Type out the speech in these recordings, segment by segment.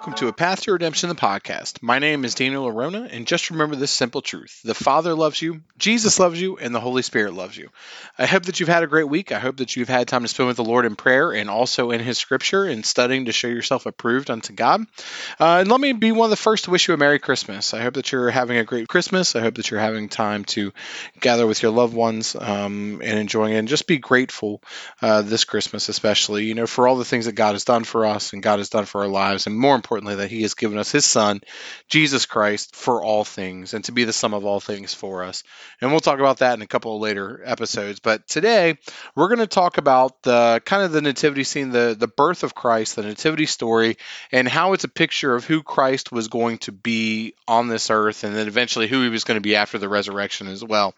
welcome to A Path to Redemption, the podcast. My name is Daniel Arona, and just remember this simple truth the Father loves you, Jesus loves you, and the Holy Spirit loves you. I hope that you've had a great week. I hope that you've had time to spend with the Lord in prayer and also in His Scripture and studying to show yourself approved unto God. Uh, and let me be one of the first to wish you a Merry Christmas. I hope that you're having a great Christmas. I hope that you're having time to gather with your loved ones um, and enjoying it, and just be grateful uh, this Christmas, especially, you know, for all the things that God has done for us and God has done for our lives, and more importantly, that He has given us His Son, Jesus Christ, for all things and to be the sum of all things for us. And we'll talk about that in a couple of later episodes. But today, we're going to talk about the kind of the nativity scene, the, the birth of Christ, the nativity story, and how it's a picture of who Christ was going to be on this earth and then eventually who He was going to be after the resurrection as well.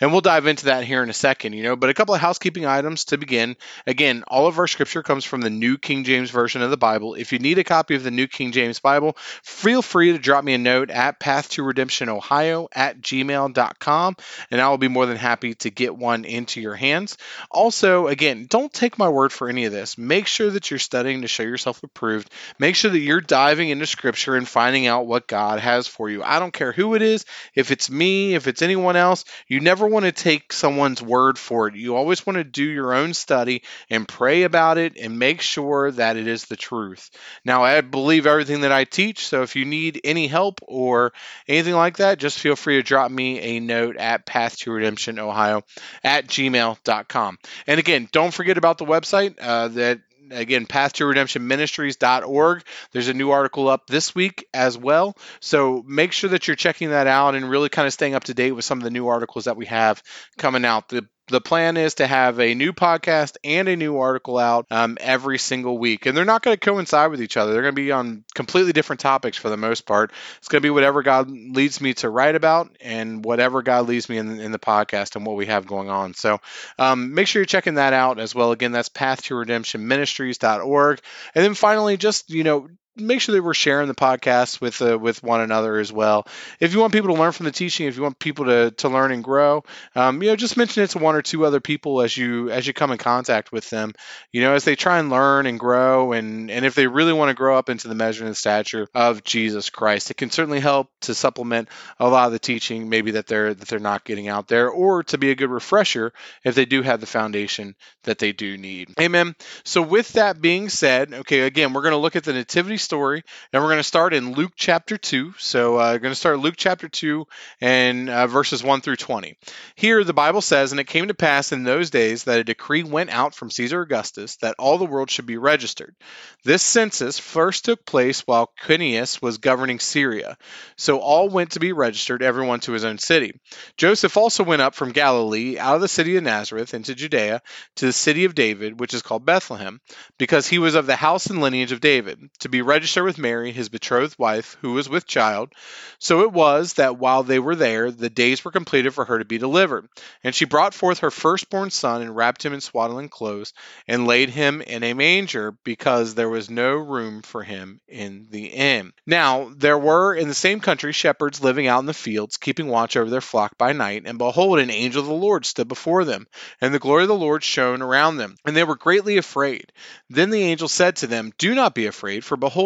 And we'll dive into that here in a second, you know. But a couple of housekeeping items to begin. Again, all of our scripture comes from the New King James Version of the Bible. If you need a copy of the New King James Bible, feel free to drop me a note at path to redemption ohio at gmail.com and I will be more than happy to get one into your hands. Also, again, don't take my word for any of this. Make sure that you're studying to show yourself approved. Make sure that you're diving into scripture and finding out what God has for you. I don't care who it is, if it's me, if it's anyone else, you never want to take someone's word for it. You always want to do your own study and pray about it and make sure that it is the truth. Now, I believe everything that I teach, so if you need any help or anything like that, just feel free to drop me a note at path to redemption ohio at gmail.com. And again, don't forget about the website uh, that again path to redemption ministries.org there's a new article up this week as well. So make sure that you're checking that out and really kind of staying up to date with some of the new articles that we have coming out. The the plan is to have a new podcast and a new article out um, every single week. And they're not going to coincide with each other. They're going to be on completely different topics for the most part. It's going to be whatever God leads me to write about and whatever God leads me in, in the podcast and what we have going on. So um, make sure you're checking that out as well. Again, that's path to redemption ministries.org. And then finally, just, you know, make sure that we're sharing the podcast with uh, with one another as well. If you want people to learn from the teaching, if you want people to, to learn and grow, um, you know, just mention it to one or two other people as you as you come in contact with them. You know, as they try and learn and grow, and and if they really want to grow up into the measure and stature of Jesus Christ, it can certainly help to supplement a lot of the teaching maybe that they're that they're not getting out there, or to be a good refresher if they do have the foundation that they do need. Amen. So with that being said, okay, again, we're going to look at the nativity story, and we're going to start in Luke chapter 2. So, uh, going to start Luke chapter 2 and uh, verses 1 through 20. Here, the Bible says, And it came to pass in those days that a decree went out from Caesar Augustus that all the world should be registered. This census first took place while Quirinius was governing Syria. So all went to be registered, everyone to his own city. Joseph also went up from Galilee, out of the city of Nazareth, into Judea, to the city of David, which is called Bethlehem, because he was of the house and lineage of David, to be register with Mary, his betrothed wife, who was with child. So it was that while they were there, the days were completed for her to be delivered. And she brought forth her firstborn son, and wrapped him in swaddling clothes, and laid him in a manger, because there was no room for him in the inn. Now there were in the same country shepherds living out in the fields, keeping watch over their flock by night. And behold, an angel of the Lord stood before them, and the glory of the Lord shone around them, and they were greatly afraid. Then the angel said to them, Do not be afraid, for behold,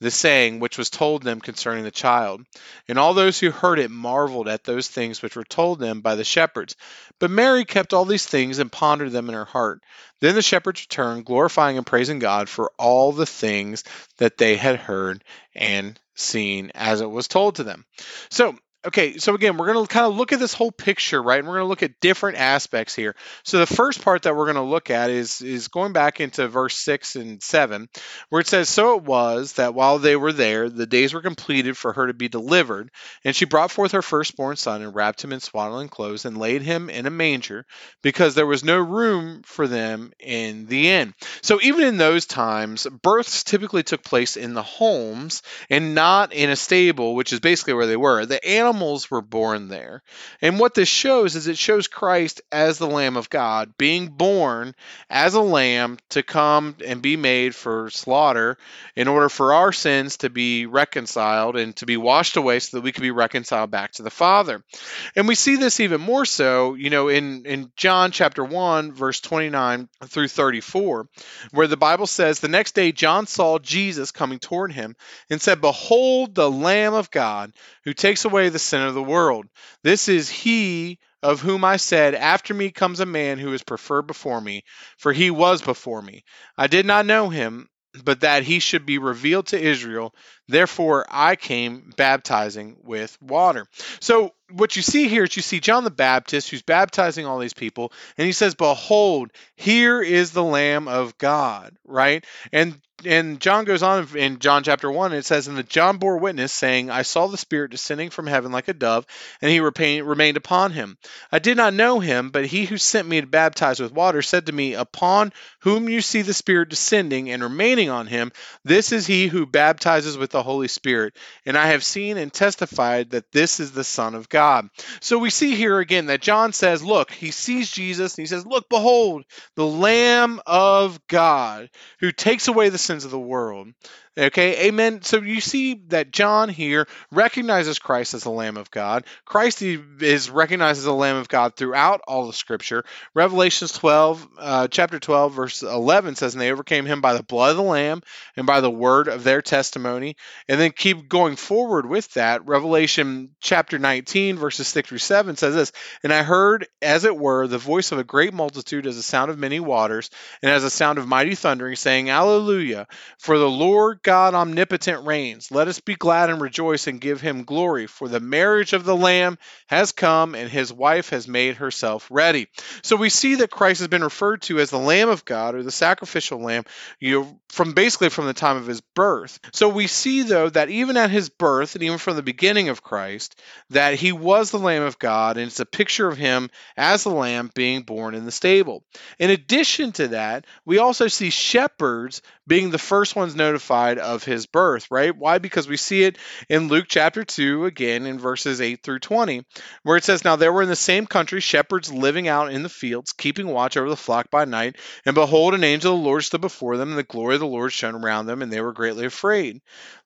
the saying which was told them concerning the child. And all those who heard it marveled at those things which were told them by the shepherds. But Mary kept all these things and pondered them in her heart. Then the shepherds returned, glorifying and praising God for all the things that they had heard and seen as it was told to them. So, Okay, so again, we're going to kind of look at this whole picture, right? And we're going to look at different aspects here. So the first part that we're going to look at is is going back into verse 6 and 7, where it says, "So it was that while they were there, the days were completed for her to be delivered, and she brought forth her firstborn son and wrapped him in swaddling clothes and laid him in a manger, because there was no room for them in the inn." So even in those times, births typically took place in the homes and not in a stable, which is basically where they were. The animal animals were born there. And what this shows is it shows Christ as the Lamb of God, being born as a lamb to come and be made for slaughter in order for our sins to be reconciled and to be washed away so that we could be reconciled back to the Father. And we see this even more so, you know, in, in John chapter 1, verse 29 through 34, where the Bible says, The next day John saw Jesus coming toward him and said, Behold the Lamb of God who takes away the sin of the world. This is he of whom I said, After me comes a man who is preferred before me, for he was before me. I did not know him, but that he should be revealed to Israel. Therefore, I came baptizing with water. So, what you see here is you see John the Baptist who's baptizing all these people, and he says, Behold, here is the Lamb of God, right? And and John goes on in John chapter 1, it says, And the John bore witness, saying, I saw the Spirit descending from heaven like a dove, and he remained upon him. I did not know him, but he who sent me to baptize with water said to me, Upon whom you see the Spirit descending and remaining on him, this is he who baptizes with the Holy Spirit. And I have seen and testified that this is the Son of God. So we see here again that John says, Look, he sees Jesus, and he says, Look, behold, the Lamb of God who takes away the sins of the world. Okay, amen. So you see that John here recognizes Christ as the Lamb of God. Christ is recognized as the Lamb of God throughout all the Scripture. Revelations 12, uh, chapter 12, verse 11 says, And they overcame him by the blood of the Lamb and by the word of their testimony. And then keep going forward with that. Revelation chapter 19, verses 6 through 7 says this, And I heard, as it were, the voice of a great multitude as the sound of many waters, and as a sound of mighty thundering, saying, Alleluia, for the Lord God omnipotent reigns. Let us be glad and rejoice and give him glory, for the marriage of the Lamb has come and his wife has made herself ready. So we see that Christ has been referred to as the Lamb of God or the sacrificial lamb, you know, from basically from the time of his birth. So we see though that even at his birth and even from the beginning of Christ, that he was the Lamb of God and it's a picture of him as the lamb being born in the stable. In addition to that, we also see shepherds being the first ones notified of his birth, right? Why? Because we see it in Luke chapter 2 again in verses 8 through 20, where it says, Now there were in the same country shepherds living out in the fields, keeping watch over the flock by night. And behold, an angel of the Lord stood before them, and the glory of the Lord shone around them, and they were greatly afraid.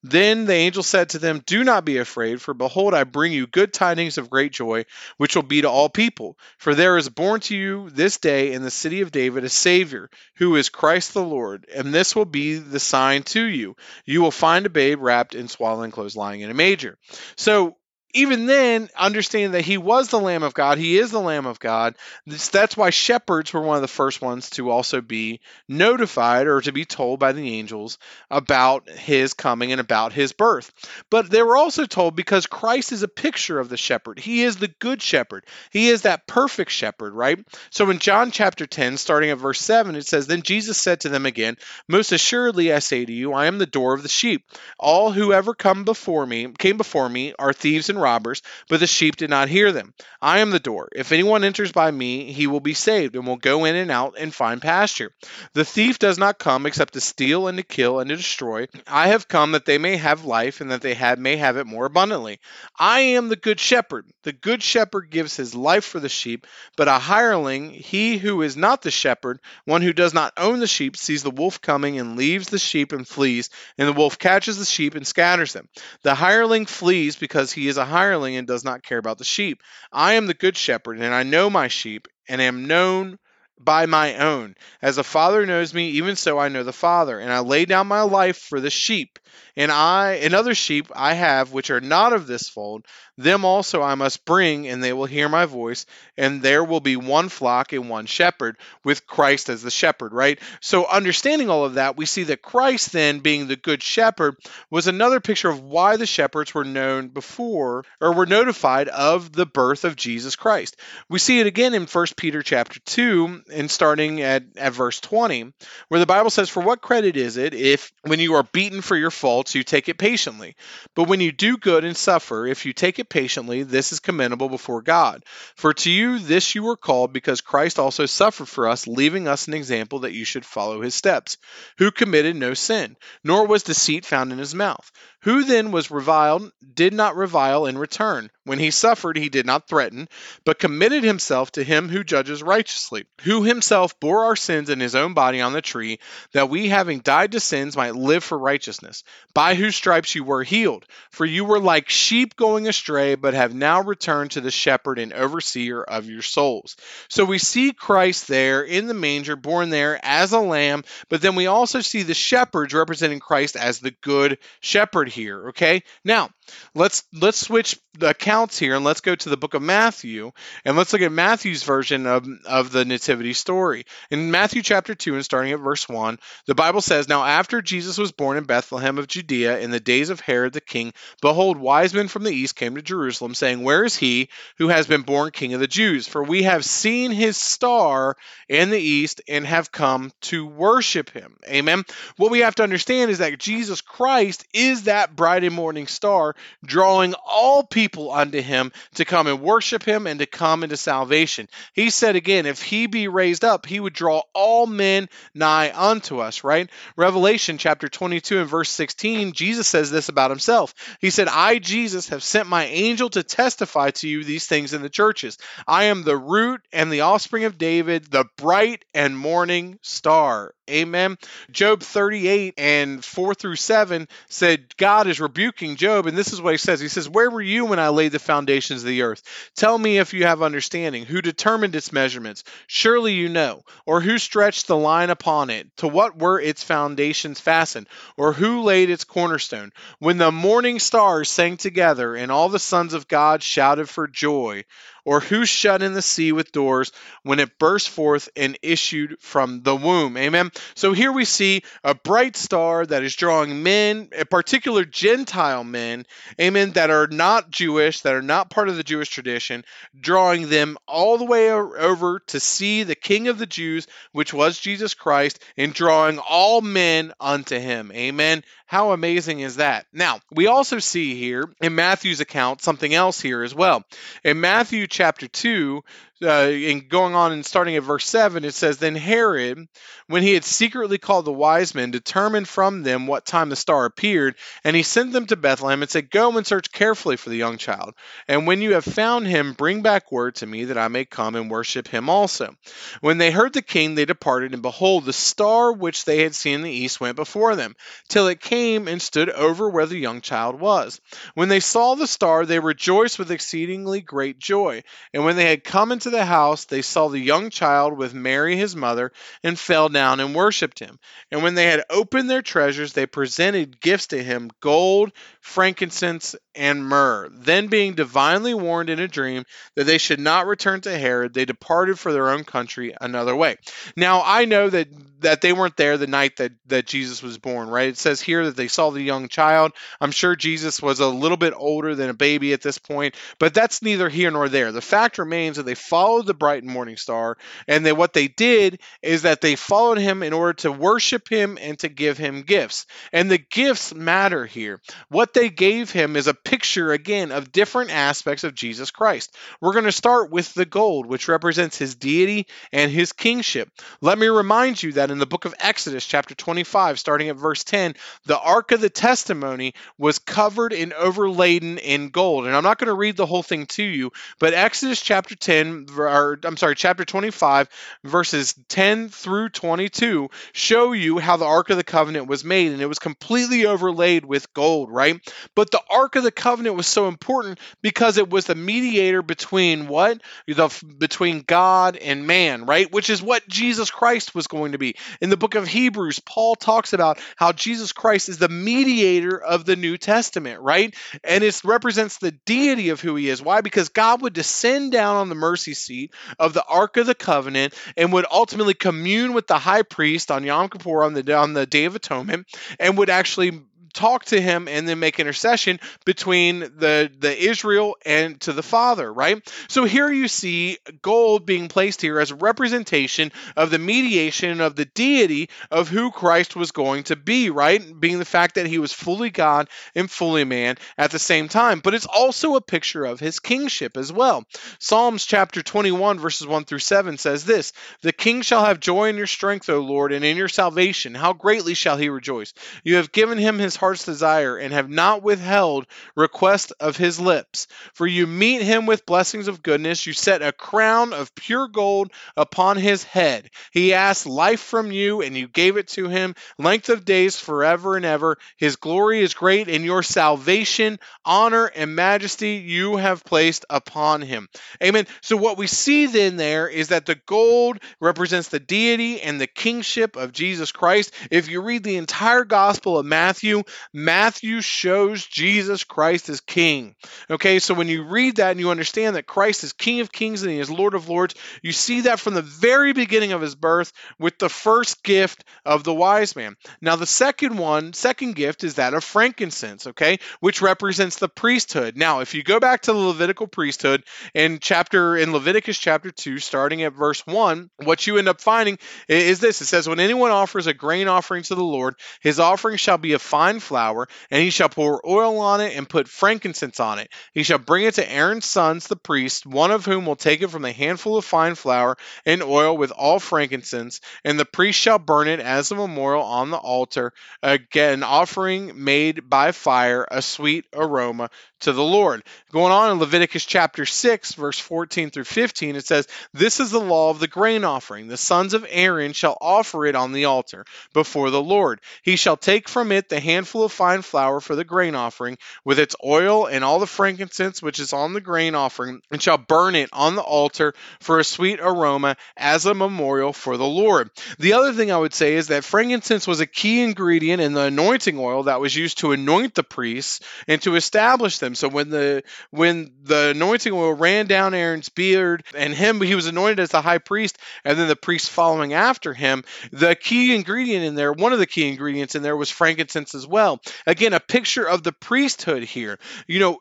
Then the angel said to them, Do not be afraid, for behold, I bring you good tidings of great joy, which will be to all people. For there is born to you this day in the city of David a Savior, who is Christ the Lord. And this will be the sign to you. You will find a babe wrapped in swaddling clothes lying in a manger. So even then, understanding that he was the Lamb of God, he is the Lamb of God. That's why shepherds were one of the first ones to also be notified or to be told by the angels about his coming and about his birth. But they were also told because Christ is a picture of the shepherd. He is the good shepherd. He is that perfect shepherd, right? So in John chapter 10, starting at verse 7, it says, Then Jesus said to them again, Most assuredly I say to you, I am the door of the sheep. All who ever come before me, came before me, are thieves and robbers, but the sheep did not hear them. I am the door. If anyone enters by me, he will be saved, and will go in and out and find pasture. The thief does not come except to steal and to kill and to destroy. I have come that they may have life, and that they have, may have it more abundantly. I am the good shepherd. The good shepherd gives his life for the sheep, but a hireling, he who is not the shepherd, one who does not own the sheep, sees the wolf coming and leaves the sheep and flees, and the wolf catches the sheep and scatters them. The hireling flees because he is a hireling and does not care about the sheep. I am the good shepherd, and I know my sheep, and am known by my own. As the Father knows me, even so I know the Father, and I lay down my life for the sheep. And I and other sheep I have which are not of this fold, them also I must bring, and they will hear my voice, and there will be one flock and one shepherd, with Christ as the shepherd, right? So, understanding all of that, we see that Christ, then being the good shepherd, was another picture of why the shepherds were known before or were notified of the birth of Jesus Christ. We see it again in 1 Peter chapter 2, and starting at, at verse 20, where the Bible says, For what credit is it if, when you are beaten for your faults, you take it patiently? But when you do good and suffer, if you take it patiently, this is commendable before God. For to you this you were called, because Christ also suffered for us, leaving us an example that you should follow his steps, who committed no sin, nor was deceit found in his mouth. Who then was reviled did not revile in return. When he suffered, he did not threaten, but committed himself to him who judges righteously, who himself bore our sins in his own body on the tree, that we, having died to sins, might live for righteousness, by whose stripes you were healed. For you were like sheep going astray, but have now returned to the shepherd and overseer of your souls. So we see Christ there in the manger, born there as a lamb, but then we also see the shepherds representing Christ as the good shepherd here. Okay, now let's let's switch the accounts here and let's go to the book of Matthew and let's look at Matthew's version of, of the nativity story. In Matthew chapter 2 and starting at verse 1, the Bible says, Now after Jesus was born in Bethlehem of Judea in the days of Herod the king, behold, wise men from the east came to Jerusalem, saying, Where is he who has been born king of the Jews? For we have seen his star in the east and have come to worship him. Amen. What we have to understand is that Jesus Christ is that bright and morning star, drawing all people unto him to come and worship him and to come into salvation. He said again, if he be raised up, he would draw all men nigh unto us, right? Revelation chapter 22 and verse 16, Jesus says this about himself. He said, I, Jesus, have sent my angel to testify to you these things in the churches. I am the root and the offspring of David, the bright and morning star. Amen. Job 38 and 4 through 7 said, God is rebuking Job, and this is what he says. He says, Where were you when I laid the foundations of the earth? Tell me if you have understanding. Who determined its measurements? Surely you know. Or who stretched the line upon it? To what were its foundations fastened? Or who laid its cornerstone? When the morning stars sang together, and all the sons of God shouted for joy, or who shut in the sea with doors when it burst forth and issued from the womb. Amen. So here we see a bright star that is drawing men, in particular Gentile men, amen, that are not Jewish, that are not part of the Jewish tradition, drawing them all the way over to see the King of the Jews, which was Jesus Christ, and drawing all men unto him. Amen. How amazing is that? Now, we also see here in Matthew's account something else here as well. In Matthew chapter 2, uh, and going on and starting at verse 7, it says, Then Herod, when he had secretly called the wise men, determined from them what time the star appeared, and he sent them to Bethlehem and said, Go and search carefully for the young child. And when you have found him, bring back word to me that I may come and worship him also. When they heard the king, they departed, and behold, the star which they had seen in the east went before them, till it came and stood over where the young child was. When they saw the star, they rejoiced with exceedingly great joy. And when they had come into the house, they saw the young child with Mary his mother, and fell down and worshipped him. And when they had opened their treasures, they presented gifts to him gold, frankincense, and myrrh. Then, being divinely warned in a dream that they should not return to Herod, they departed for their own country another way. Now, I know that that they weren't there the night that, that Jesus was born, right? It says here that they saw the young child. I'm sure Jesus was a little bit older than a baby at this point, but that's neither here nor there. The fact remains that they followed the bright and morning star, and that what they did is that they followed him in order to worship him and to give him gifts. And the gifts matter here. What they gave him is a picture, again, of different aspects of Jesus Christ. We're going to start with the gold, which represents his deity and his kingship. Let me remind you that in the book of Exodus, chapter 25, starting at verse 10, the Ark of the Testimony was covered and overladen in gold. And I'm not going to read the whole thing to you, but Exodus chapter 10, or I'm sorry, chapter 25, verses 10 through 22 show you how the Ark of the Covenant was made, and it was completely overlaid with gold, right? But the Ark of the Covenant was so important because it was the mediator between what? The between God and man, right? Which is what Jesus Christ was going to be. In the book of Hebrews, Paul talks about how Jesus Christ is the mediator of the New Testament, right? And it represents the deity of who he is. Why? Because God would descend down on the mercy seat of the Ark of the Covenant and would ultimately commune with the high priest on Yom Kippur on the on the Day of Atonement and would actually talk to him and then make intercession between the the Israel and to the Father, right? So here you see gold being placed here as a representation of the mediation of the deity of who Christ was going to be, right? Being the fact that he was fully God and fully man at the same time. But it's also a picture of his kingship as well. Psalms chapter 21 verses 1 through 7 says this, "The king shall have joy in your strength, O Lord, and in your salvation. How greatly shall he rejoice. You have given him his heart's desire, and have not withheld request of his lips. For you meet him with blessings of goodness. You set a crown of pure gold upon his head. He asked life from you, and you gave it to him, length of days forever and ever. His glory is great, and your salvation, honor, and majesty you have placed upon him. Amen. So, what we see then there is that the gold represents the deity and the kingship of Jesus Christ. If you read the entire Gospel of Matthew, Matthew shows Jesus Christ as King. Okay, so when you read that and you understand that Christ is King of Kings and He is Lord of Lords, you see that from the very beginning of His birth with the first gift of the wise man. Now, the second one, second gift is that of frankincense, okay, which represents the priesthood. Now, if you go back to the Levitical priesthood in chapter in Leviticus chapter 2, starting at verse 1, what you end up finding is this it says, When anyone offers a grain offering to the Lord, his offering shall be a fine flour, and he shall pour oil on it and put frankincense on it. He shall bring it to Aaron's sons, the priests, one of whom will take it from the handful of fine flour and oil with all frankincense, and the priest shall burn it as a memorial on the altar, again, an offering made by fire, a sweet aroma to the Lord. Going on in Leviticus chapter 6, verse 14 through 15, it says, This is the law of the grain offering. The sons of Aaron shall offer it on the altar before the Lord. He shall take from it the handful of fine flour for the grain offering, with its oil and all the frankincense which is on the grain offering, and shall burn it on the altar for a sweet aroma as a memorial for the Lord. The other thing I would say is that frankincense was a key ingredient in the anointing oil that was used to anoint the priests and to establish them. So when the when the anointing oil ran down Aaron's beard and him he was anointed as the high priest and then the priest following after him, the key ingredient in there, one of the key ingredients in there was frankincense as well. Again, a picture of the priesthood here. You know,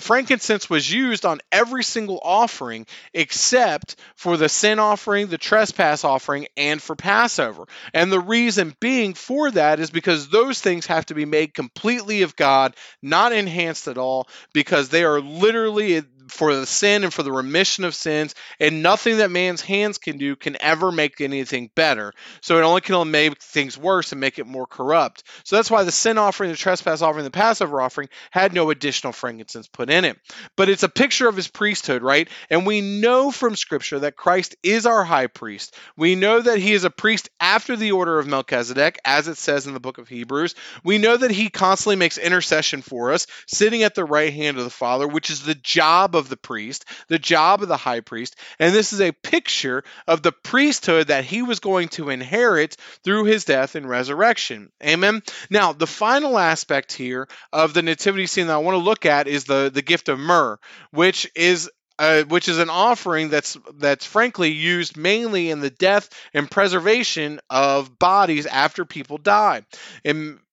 frankincense was used on every single offering except for the sin offering, the trespass offering, and for Passover. And the reason being for that is because those things have to be made completely of God, not enhanced at all, because they are literally for the sin and for the remission of sins, and nothing that man's hands can do can ever make anything better. So it only can only make things worse and make it more corrupt. So that's why the sin offering, the trespass offering, the Passover offering had no additional frankincense put in it. But it's a picture of his priesthood, right? And we know from Scripture that Christ is our high priest. We know that he is a priest after the order of Melchizedek, as it says in the book of Hebrews. We know that he constantly makes intercession for us, sitting at the right hand of the Father, which is the job of of the priest, the job of the high priest, and this is a picture of the priesthood that he was going to inherit through his death and resurrection. Amen. Now, the final aspect here of the nativity scene that I want to look at is the the gift of myrrh, which is uh, which is an offering that's that's frankly used mainly in the death and preservation of bodies after people die.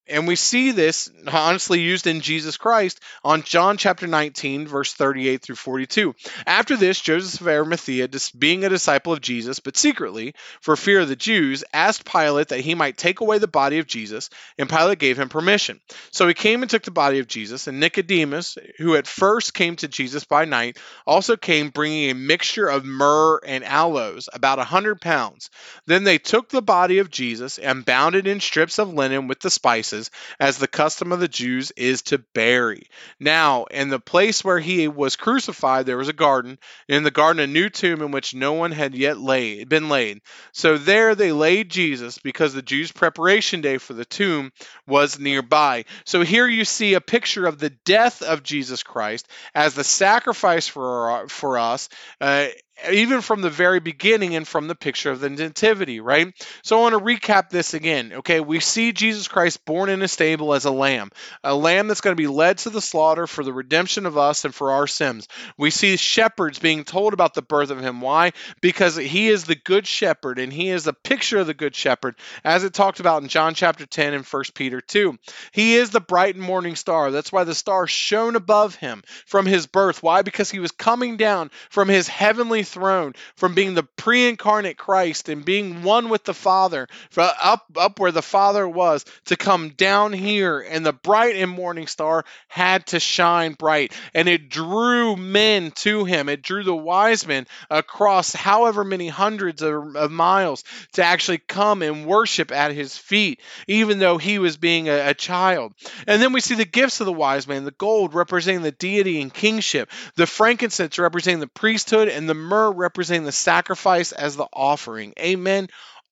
And we see this honestly used in Jesus Christ on John chapter 19, verse 38 through 42. After this, Joseph of Arimathea, being a disciple of Jesus, but secretly, for fear of the Jews, asked Pilate that he might take away the body of Jesus, and Pilate gave him permission. So he came and took the body of Jesus, and Nicodemus, who at first came to Jesus by night, also came bringing a mixture of myrrh and aloes, about a hundred pounds. Then they took the body of Jesus and bound it in strips of linen with the spices as the custom of the Jews is to bury. Now, in the place where he was crucified, there was a garden, in the garden a new tomb in which no one had yet laid, been laid. So there they laid Jesus because the Jews' preparation day for the tomb was nearby. So here you see a picture of the death of Jesus Christ as the sacrifice for for us. Uh, even from the very beginning and from the picture of the nativity, right? So I want to recap this again. Okay, we see Jesus Christ born in a stable as a lamb, a lamb that's going to be led to the slaughter for the redemption of us and for our sins. We see shepherds being told about the birth of him. Why? Because he is the good shepherd and he is the picture of the good shepherd as it talked about in John chapter 10 and 1 Peter 2. He is the bright and morning star. That's why the star shone above him from his birth. Why? Because he was coming down from his heavenly throne, from being the pre incarnate Christ and being one with the Father, up, up where the Father was, to come down here. And the bright and morning star had to shine bright. And it drew men to him. It drew the wise men across however many hundreds of, of miles to actually come and worship at his feet, even though he was being a, a child. And then we see the gifts of the wise man the gold representing the deity and kingship, the frankincense representing the priesthood, and the myrrh representing the sacrifice as the offering. Amen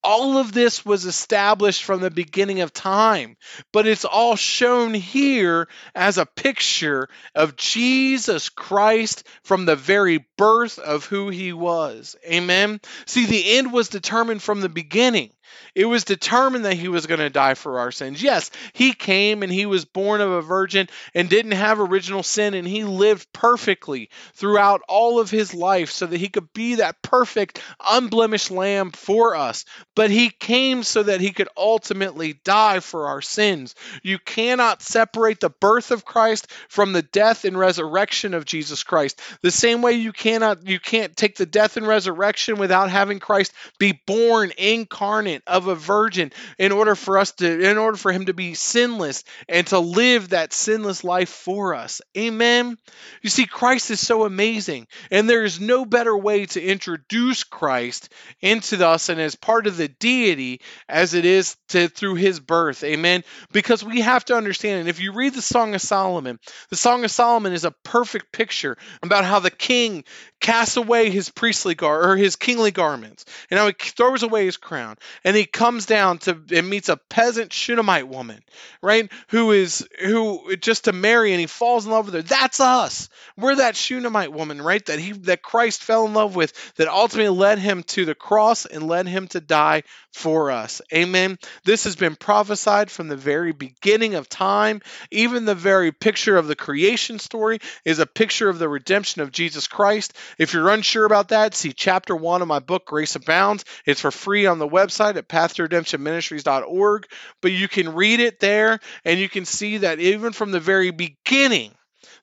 all of this was established from the beginning of time, but it's all shown here as a picture of Jesus Christ from the very birth of who he was. Amen. See, the end was determined from the beginning. It was determined that he was going to die for our sins. Yes, he came and he was born of a virgin and didn't have original sin, and he lived perfectly throughout all of his life so that he could be that perfect, unblemished lamb for us. But he came so that he could ultimately die for our sins. You cannot separate the birth of Christ from the death and resurrection of Jesus Christ. The same way you cannot you can't take the death and resurrection without having Christ be born incarnate of a virgin in order for us to in order for him to be sinless and to live that sinless life for us. Amen. You see Christ is so amazing and there is no better way to introduce Christ into us and as part of the deity as it is to through his birth. Amen. Because we have to understand and if you read the Song of Solomon, the Song of Solomon is a perfect picture about how the king casts away his priestly gar or his kingly garments and how he throws away his crown and he comes down to and meets a peasant Shunammite woman, right? Who is who just to marry and he falls in love with her. That's us. We're that Shunammite woman, right? That he that Christ fell in love with, that ultimately led him to the cross and led him to die for us. Amen. This has been prophesied from the very beginning of time. Even the very picture of the creation story is a picture of the redemption of Jesus Christ. If you're unsure about that, see chapter one of my book, Grace Abounds. It's for free on the website at pathtoredemptionministries.org. But you can read it there and you can see that even from the very beginning,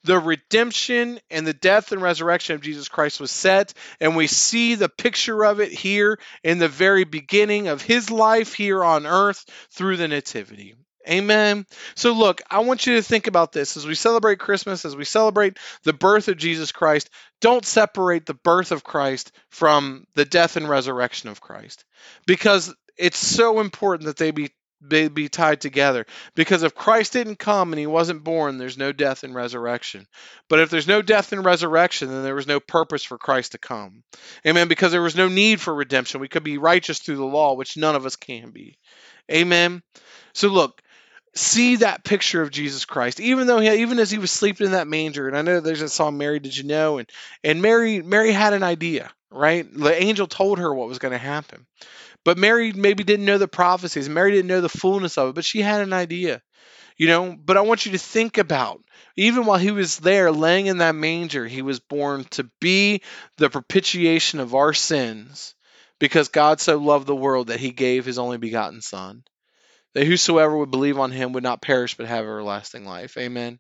the redemption and the death and resurrection of Jesus Christ was set, and we see the picture of it here in the very beginning of his life here on earth through the Nativity. Amen. So, look, I want you to think about this as we celebrate Christmas, as we celebrate the birth of Jesus Christ. Don't separate the birth of Christ from the death and resurrection of Christ because it's so important that they be be, be tied together. Because if Christ didn't come and he wasn't born, there's no death and resurrection. But if there's no death and resurrection, then there was no purpose for Christ to come. Amen. Because there was no need for redemption. We could be righteous through the law, which none of us can be. Amen. So look, see that picture of Jesus Christ, even though he, even as he was sleeping in that manger. And I know there's a song, Mary, did you know? And and Mary Mary had an idea, right? The angel told her what was going to happen. But Mary maybe didn't know the prophecies. Mary didn't know the fullness of it, but she had an idea. You know, but I want you to think about even while he was there laying in that manger, he was born to be the propitiation of our sins because God so loved the world that he gave his only begotten Son, that whosoever would believe on him would not perish but have everlasting life. Amen.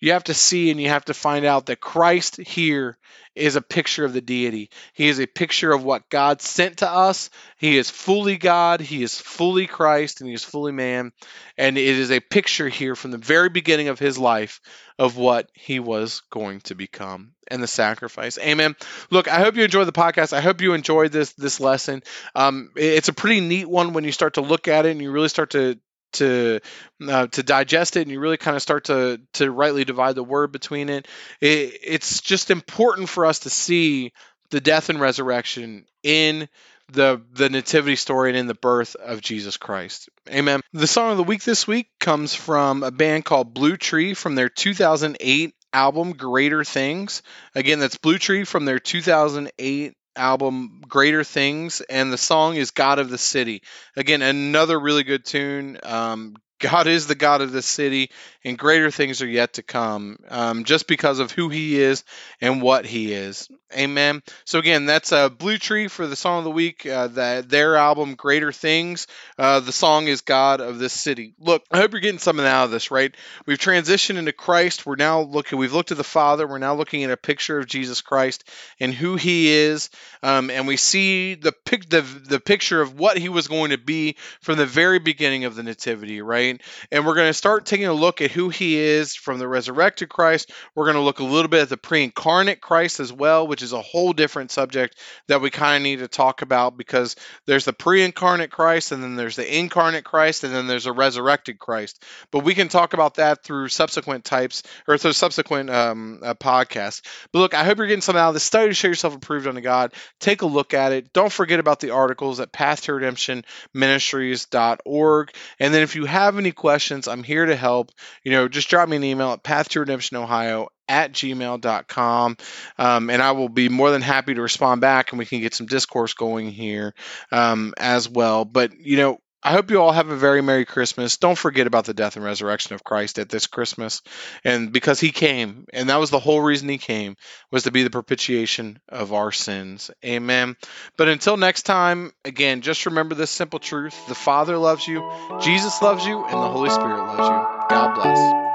You have to see and you have to find out that Christ here is a picture of the deity. He is a picture of what God sent to us. He is fully God, he is fully Christ, and he is fully man. And it is a picture here from the very beginning of his life of what he was going to become and the sacrifice. Amen. Look, I hope you enjoyed the podcast. I hope you enjoyed this this lesson. Um, it's a pretty neat one when you start to look at it and you really start to to uh, to digest it and you really kind of start to to rightly divide the word between it, it it's just important for us to see the death and resurrection in the the nativity story and in the birth of Jesus Christ. Amen. The song of the week this week comes from a band called Bluetree from their 2008 album Greater Things. Again, that's Bluetree from their 2008 album Greater Things, and the song is God of the City. Again, another really good tune. Um, God is the God of the city, and greater things are yet to come, um, just because of who He is and what He is. Amen. So again, that's uh, Bluetree for the song of the week. Uh, that their album, Greater Things. Uh, the song is God of this city. Look, I hope you're getting something out of this. Right? We've transitioned into Christ. We're now looking. We've looked at the Father. We're now looking at a picture of Jesus Christ and who He is, um, and we see the pic the the picture of what He was going to be from the very beginning of the Nativity. Right? And we're going to start taking a look at who He is from the resurrected Christ. We're going to look a little bit at the pre-incarnate Christ as well, which is a whole different subject that we kind of need to talk about because there's the pre incarnate Christ, and then there's the incarnate Christ, and then there's a resurrected Christ. But we can talk about that through subsequent types or through subsequent um, uh, podcasts. But look, I hope you're getting something out of this study to show yourself approved unto God. Take a look at it. Don't forget about the articles at Path to Redemption Ministries.org. And then if you any questions, I'm here to help. You know, just drop me an email at Path to Redemption Ohio at gmail.com. Um, and I will be more than happy to respond back and we can get some discourse going here um, as well. But, you know, I hope you all have a very Merry Christmas. Don't forget about the death and resurrection of Christ at this Christmas. And because he came, and that was the whole reason he came, was to be the propitiation of our sins. Amen. But until next time, again, just remember this simple truth the Father loves you, Jesus loves you, and the Holy Spirit loves you.